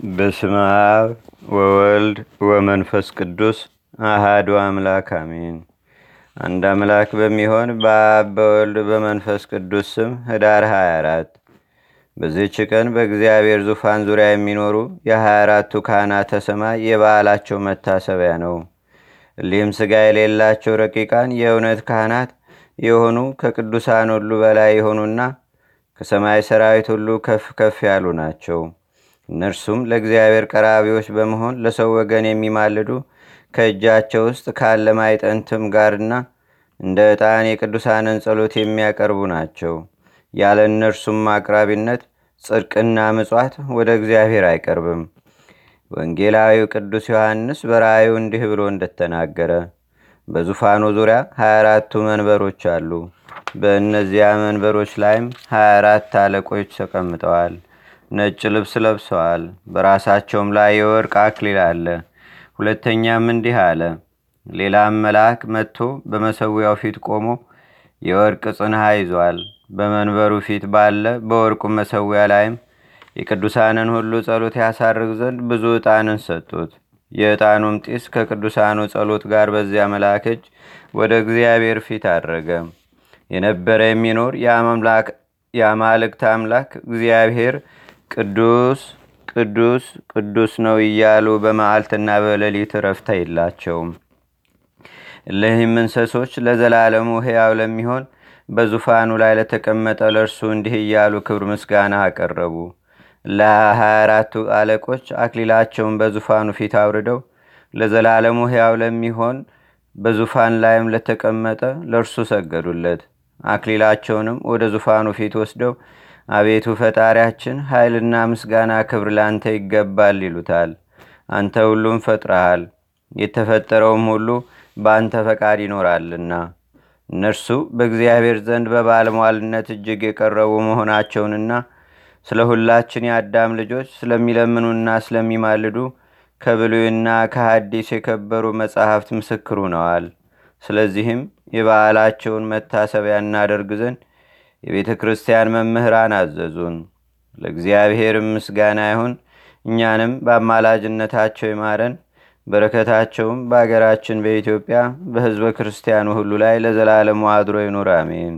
በስመ አብ ወወልድ ወመንፈስ ቅዱስ አሃዱ አምላክ አሜን። አንድ አምላክ በሚሆን በአብ በወልድ በመንፈስ ቅዱስ ስም ህዳር 24 በዚህች ቀን በእግዚአብሔር ዙፋን ዙሪያ የሚኖሩ የ24ቱ ካህናተ ሰማይ የበዓላቸው መታሰቢያ ነው። እሊህም ሥጋ የሌላቸው ረቂቃን የእውነት ካህናት የሆኑ ከቅዱሳን ሁሉ በላይ የሆኑና ከሰማይ ሰራዊት ሁሉ ከፍ ከፍ ያሉ ናቸው። እነርሱም ለእግዚአብሔር ቀራቢዎች በመሆን ለሰው ወገን የሚማልዱ ከእጃቸው ውስጥ ካለ ማይጠንትም ጋርና እንደ ዕጣን የቅዱሳንን ጸሎት የሚያቀርቡ ናቸው። ያለ እነርሱም አቅራቢነት ጽድቅና ምጽዋት ወደ እግዚአብሔር አይቀርብም። ወንጌላዊው ቅዱስ ዮሐንስ በራእዩ እንዲህ ብሎ እንደተናገረ በዙፋኑ ዙሪያ 24ቱ መንበሮች አሉ። በእነዚያ መንበሮች ላይም 24 አለቆች ተቀምጠዋል። ነጭ ልብስ ለብሰዋል። በራሳቸውም ላይ የወርቅ አክሊል አለ። ሁለተኛም እንዲህ አለ። ሌላም መልአክ መጥቶ በመሰዊያው ፊት ቆሞ የወርቅ ጽንሃ ይዟል። በመንበሩ ፊት ባለ በወርቁ መሰዊያ ላይም የቅዱሳንን ሁሉ ጸሎት ያሳርግ ዘንድ ብዙ ዕጣንን ሰጡት። የዕጣኑም ጢስ ከቅዱሳኑ ጸሎት ጋር በዚያ መልአክ እጅ ወደ እግዚአብሔር ፊት አድረገ። የነበረ የሚኖር የአማልክት አምላክ እግዚአብሔር ቅዱስ ቅዱስ ቅዱስ ነው እያሉ በመዓልትና በሌሊት ረፍታ የላቸውም። እሊህም እንሰሶች ለዘላለሙ ሕያው ለሚሆን በዙፋኑ ላይ ለተቀመጠ ለእርሱ እንዲህ እያሉ ክብር ምስጋና አቀረቡ። ለሀያ አራቱ አለቆች አክሊላቸውን በዙፋኑ ፊት አውርደው ለዘላለሙ ሕያው ለሚሆን በዙፋን ላይም ለተቀመጠ ለእርሱ ሰገዱለት። አክሊላቸውንም ወደ ዙፋኑ ፊት ወስደው አቤቱ ፈጣሪያችን ኃይልና ምስጋና ክብር ላንተ ይገባል ይሉታል። አንተ ሁሉም ፈጥረሃል፣ የተፈጠረውም ሁሉ በአንተ ፈቃድ ይኖራልና። እነርሱ በእግዚአብሔር ዘንድ በባለሟልነት እጅግ የቀረቡ መሆናቸውንና ስለ ሁላችን የአዳም ልጆች ስለሚለምኑና ስለሚማልዱ ከብሉይና ከሐዲስ የከበሩ መጻሕፍት ምስክር ሆነዋል። ስለዚህም የበዓላቸውን መታሰቢያ እናደርግ ዘንድ የቤተ ክርስቲያን መምህራን አዘዙን። ለእግዚአብሔርም ምስጋና ይሁን። እኛንም በአማላጅነታቸው ይማረን። በረከታቸውም በአገራችን በኢትዮጵያ በሕዝበ ክርስቲያኑ ሁሉ ላይ ለዘላለሙ አድሮ ይኑር፣ አሜን።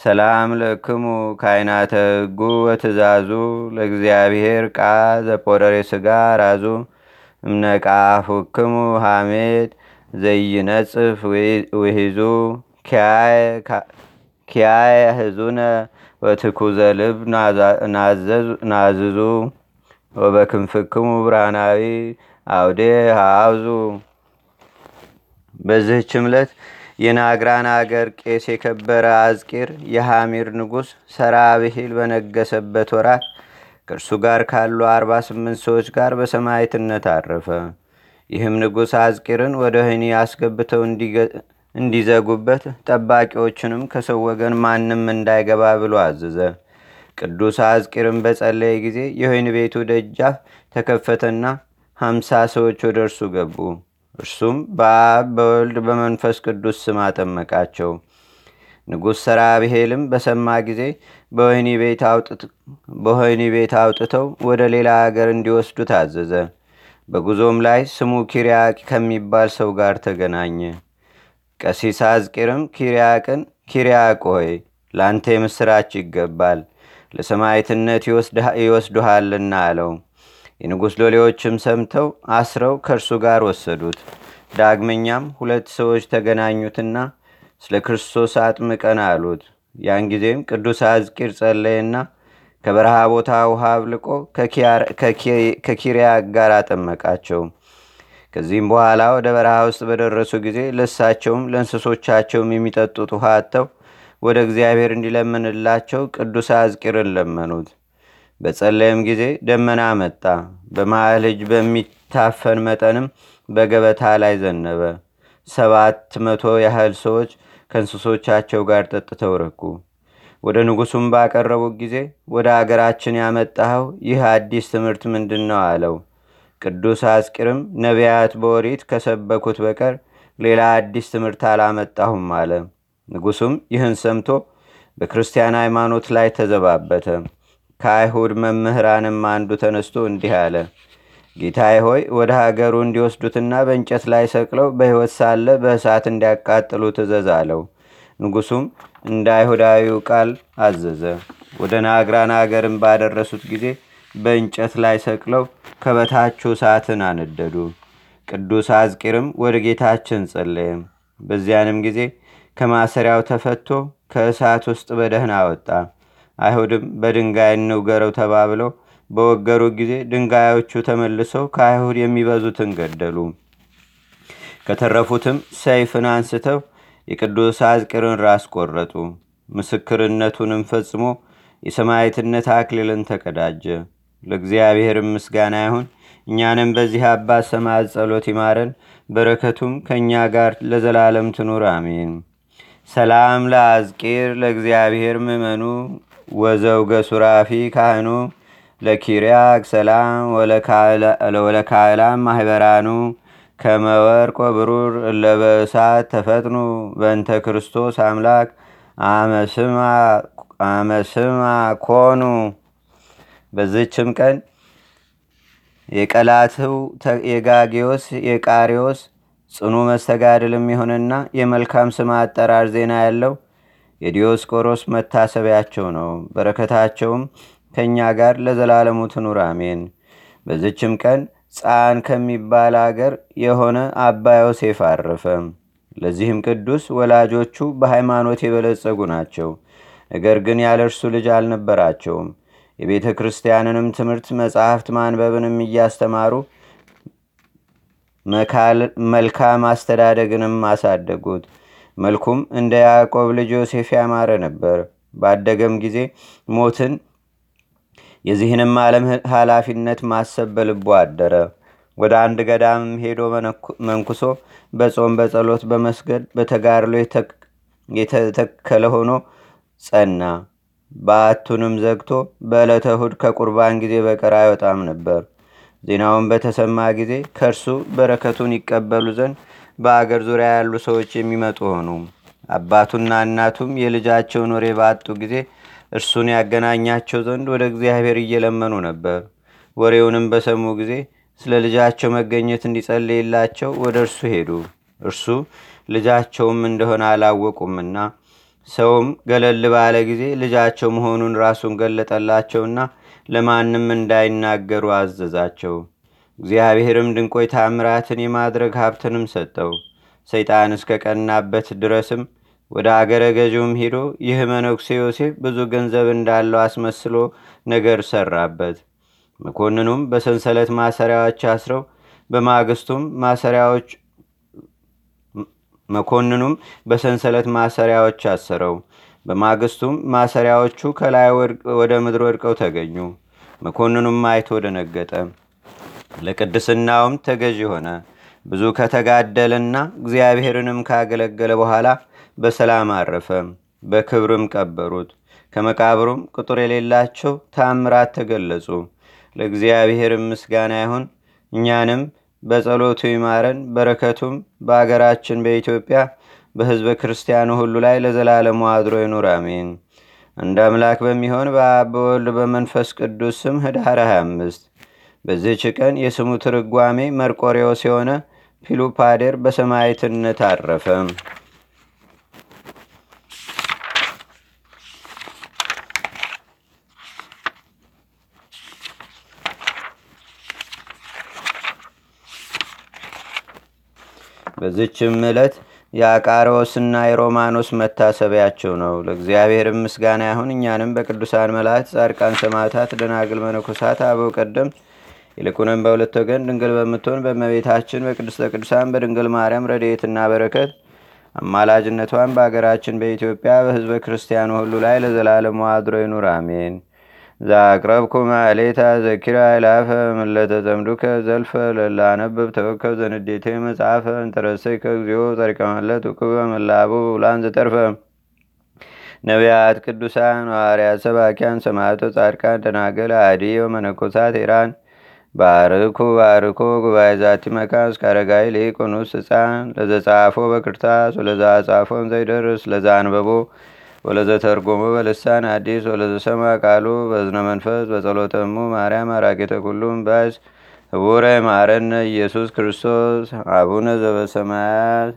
ሰላም ለክሙ ካይናተ ሕጉ ወትእዛዙ ለእግዚአብሔር ቃ ዘጶረሬ ሥጋ ራዙ እምነቃፉክሙ ሐሜት ዘይነጽፍ ውሂዙ ኪያየ ህዙነ ወትኩዘ ልብ ናዝዙ ወበክንፍክሙ ብርሃናዊ አውዴ ሃውዙ። በዚህች ዕለት የናግራን አገር ቄስ የከበረ አዝቂር የሐሚር ንጉሥ ሰራብሂል በነገሰበት ወራት ከእርሱ ጋር ካሉ 48 ሰዎች ጋር በሰማዕትነት አረፈ። ይህም ንጉሥ አዝቂርን ወደ ወህኒ አስገብተው እንዲዘጉበት ጠባቂዎችንም ከሰው ወገን ማንም እንዳይገባ ብሎ አዘዘ። ቅዱስ አዝቂርም በጸለየ ጊዜ የወህኒ ቤቱ ደጃፍ ተከፈተና ሀምሳ ሰዎች ወደ እርሱ ገቡ። እርሱም በአብ በወልድ በመንፈስ ቅዱስ ስም አጠመቃቸው። ንጉሥ ሰራብሄልም በሰማ ጊዜ በወህኒ ቤት አውጥተው ወደ ሌላ አገር እንዲወስዱ ታዘዘ። በጉዞም ላይ ስሙ ኪርያቅ ከሚባል ሰው ጋር ተገናኘ። ቀሲስ አዝቂርም ኪርያቅን ኪርያቅ ሆይ ለአንተ የምስራች ይገባል፣ ለሰማዕትነት ይወስዱሃልና አለው። የንጉሥ ሎሌዎችም ሰምተው አስረው ከእርሱ ጋር ወሰዱት። ዳግመኛም ሁለት ሰዎች ተገናኙትና ስለ ክርስቶስ አጥምቀን አሉት። ያን ጊዜም ቅዱስ አዝቂር ጸለየና ከበረሃ ቦታ ውሃ አብልቆ ከኪርያቅ ጋር አጠመቃቸው። ከዚህም በኋላ ወደ በረሃ ውስጥ በደረሱ ጊዜ ለእሳቸውም ለእንስሶቻቸውም የሚጠጡት ውሃ አጥተው ወደ እግዚአብሔር እንዲለምንላቸው ቅዱስ አዝቂርን ለመኑት። በጸለየም ጊዜ ደመና መጣ። በመሃል እጅ በሚታፈን መጠንም በገበታ ላይ ዘነበ። ሰባት መቶ ያህል ሰዎች ከእንስሶቻቸው ጋር ጠጥተው ረኩ። ወደ ንጉሱም ባቀረቡት ጊዜ ወደ አገራችን ያመጣኸው ይህ አዲስ ትምህርት ምንድን ነው? አለው። ቅዱስ አዝቂርም ነቢያት በወሪት ከሰበኩት በቀር ሌላ አዲስ ትምህርት አላመጣሁም አለ። ንጉሱም ይህን ሰምቶ በክርስቲያን ሃይማኖት ላይ ተዘባበተ። ከአይሁድ መምህራንም አንዱ ተነስቶ እንዲህ አለ። ጌታዬ ሆይ ወደ ሀገሩ እንዲወስዱትና በእንጨት ላይ ሰቅለው በሕይወት ሳለ በእሳት እንዲያቃጥሉ ትእዘዝ አለው። ንጉሱም እንደ አይሁዳዊው ቃል አዘዘ። ወደ ናግራን አገርም ባደረሱት ጊዜ በእንጨት ላይ ሰቅለው ከበታችሁ እሳትን አነደዱ። ቅዱስ አዝቂርም ወደ ጌታችን ጸለየ። በዚያንም ጊዜ ከማሰሪያው ተፈቶ ከእሳት ውስጥ በደህና አወጣ። አይሁድም በድንጋይ እንውገረው ተባብለው በወገሩ ጊዜ ድንጋዮቹ ተመልሰው ከአይሁድ የሚበዙትን ገደሉ። ከተረፉትም ሰይፍን አንስተው የቅዱስ አዝቅርን ራስ ቆረጡ። ምስክርነቱንም ፈጽሞ የሰማዕትነት አክሊልን ተቀዳጀ። ለእግዚአብሔርም ምስጋና ይሁን። እኛንም በዚህ አባት ሰማዕት ጸሎት ይማረን፣ በረከቱም ከእኛ ጋር ለዘላለም ትኑር አሜን። ሰላም ለአዝቂር ለእግዚአብሔር ምእመኑ ወዘውገ ሱራፊ ካህኑ ለኪርያቅ ሰላም ወለካዕላም ማህበራኑ ከመወርቅ ወብሩር እለበእሳት ተፈጥኑ በእንተ ክርስቶስ አምላክ አመስማ ኮኑ። በዝችም ቀን የቀላትው የጋጌዎስ የቃሪዎስ ጽኑ መስተጋድልም የሆነና የመልካም ስም አጠራር ዜና ያለው የዲዮስቆሮስ መታሰቢያቸው ነው። በረከታቸውም ከእኛ ጋር ለዘላለሙ ትኑር አሜን። በዝችም ቀን ጻን ከሚባል አገር የሆነ አባ ዮሴፍ አረፈ። ለዚህም ቅዱስ ወላጆቹ በሃይማኖት የበለጸጉ ናቸው። ነገር ግን ያለ እርሱ ልጅ አልነበራቸውም። የቤተ ክርስቲያንንም ትምህርት መጻሕፍት ማንበብንም እያስተማሩ መልካም አስተዳደግንም አሳደጉት። መልኩም እንደ ያዕቆብ ልጅ ዮሴፍ ያማረ ነበር። ባደገም ጊዜ ሞትን የዚህንም ዓለም ኃላፊነት ማሰብ በልቦ አደረ። ወደ አንድ ገዳም ሄዶ መንኩሶ በጾም በጸሎት በመስገድ በተጋድሎ የተተከለ ሆኖ ጸና። በአቱንም ዘግቶ በዕለተ እሁድ ከቁርባን ጊዜ በቀር አይወጣም ነበር። ዜናውን በተሰማ ጊዜ ከእርሱ በረከቱን ይቀበሉ ዘንድ በአገር ዙሪያ ያሉ ሰዎች የሚመጡ ሆኑ። አባቱና እናቱም የልጃቸውን ወሬ ባጡ ጊዜ እርሱን ያገናኛቸው ዘንድ ወደ እግዚአብሔር እየለመኑ ነበር። ወሬውንም በሰሙ ጊዜ ስለ ልጃቸው መገኘት እንዲጸልይላቸው ወደ እርሱ ሄዱ። እርሱ ልጃቸውም እንደሆነ አላወቁምና ሰውም ገለል ባለ ጊዜ ልጃቸው መሆኑን ራሱን ገለጠላቸውና ለማንም እንዳይናገሩ አዘዛቸው። እግዚአብሔርም ድንቆይ ታምራትን የማድረግ ሀብትንም ሰጠው። ሰይጣን እስከ ቀናበት ድረስም ወደ አገረ ገዥውም ሄዶ ይህ መነኩሴ ዮሴፍ ብዙ ገንዘብ እንዳለው አስመስሎ ነገር ሰራበት። መኮንኑም በሰንሰለት ማሰሪያዎች አስረው በማግስቱም ማሰሪያዎች መኮንኑም በሰንሰለት ማሰሪያዎች አሰረው። በማግስቱም ማሰሪያዎቹ ከላይ ወደ ምድር ወድቀው ተገኙ። መኮንኑም አይቶ ደነገጠ። ለቅድስናውም ተገዥ ሆነ። ብዙ ከተጋደለና እግዚአብሔርንም ካገለገለ በኋላ በሰላም አረፈ። በክብርም ቀበሩት። ከመቃብሩም ቁጥር የሌላቸው ታምራት ተገለጹ። ለእግዚአብሔርም ምስጋና ይሁን። እኛንም በጸሎቱ ይማረን። በረከቱም በአገራችን በኢትዮጵያ በሕዝበ ክርስቲያኑ ሁሉ ላይ ለዘላለሙ አድሮ ይኑር አሜን። እንደ አምላክ በሚሆን በአብ በወልድ በመንፈስ ቅዱስ ስም ህዳር 25 በዚህች ቀን የስሙ ትርጓሜ መርቆሬዎስ የሆነ ፒሉፓዴር በሰማይትነት አረፈ። በዚችም ዕለት የአቃሮስና የሮማኖስ መታሰቢያቸው ነው። ለእግዚአብሔር ምስጋና ይሁን። እኛንም በቅዱሳን መላእክት፣ ጻድቃን፣ ሰማዕታት፣ ደናግል፣ መነኮሳት፣ አበው ቀደምት ይልቁንም በሁለት ወገን ድንግል በምትሆን በእመቤታችን በቅድስተ ቅዱሳን በድንግል ማርያም ረድኤትና በረከት አማላጅነቷን በአገራችን በኢትዮጵያ በሕዝበ ክርስቲያኑ ሁሉ ላይ ለዘላለሙ አድሮ ይኑር፣ አሜን። ዛቅረብኩ ማሌታ ዘኪራ ይላፈ ምለተ ዘምዱከ ዘልፈ ለላነብብ ተወከብ ዘንዴቴ መጽሐፈ እንተረሰይከ እግዚኦ ጸሪቀመለት ውክበ መላቡ ብላን ዘተርፈ ነቢያት፣ ቅዱሳን፣ ሐዋርያት፣ ሰባኪያን፣ ሰማዕቶ፣ ጻድቃን፣ ደናገል፣ አዲ ወመነኮሳት ኢራን። ባርኩ ባርኮ ጉባኤ ዛቲ መካን እስከ አረጋዊ ሊቁኑስ ህፃን ለዘጻፎ በክርታስ ወለዛ ጻፎን ዘይደርስ ለዛ አንበቦ ወለዘተርጎሙ በልሳን አዲስ ወለዘሰማ ቃሉ በዝነ መንፈስ በጸሎተሙ ማርያም አራቂተ ኩሉም ባስ ህቡረ ማረነ ኢየሱስ ክርስቶስ አቡነ ዘበሰማያት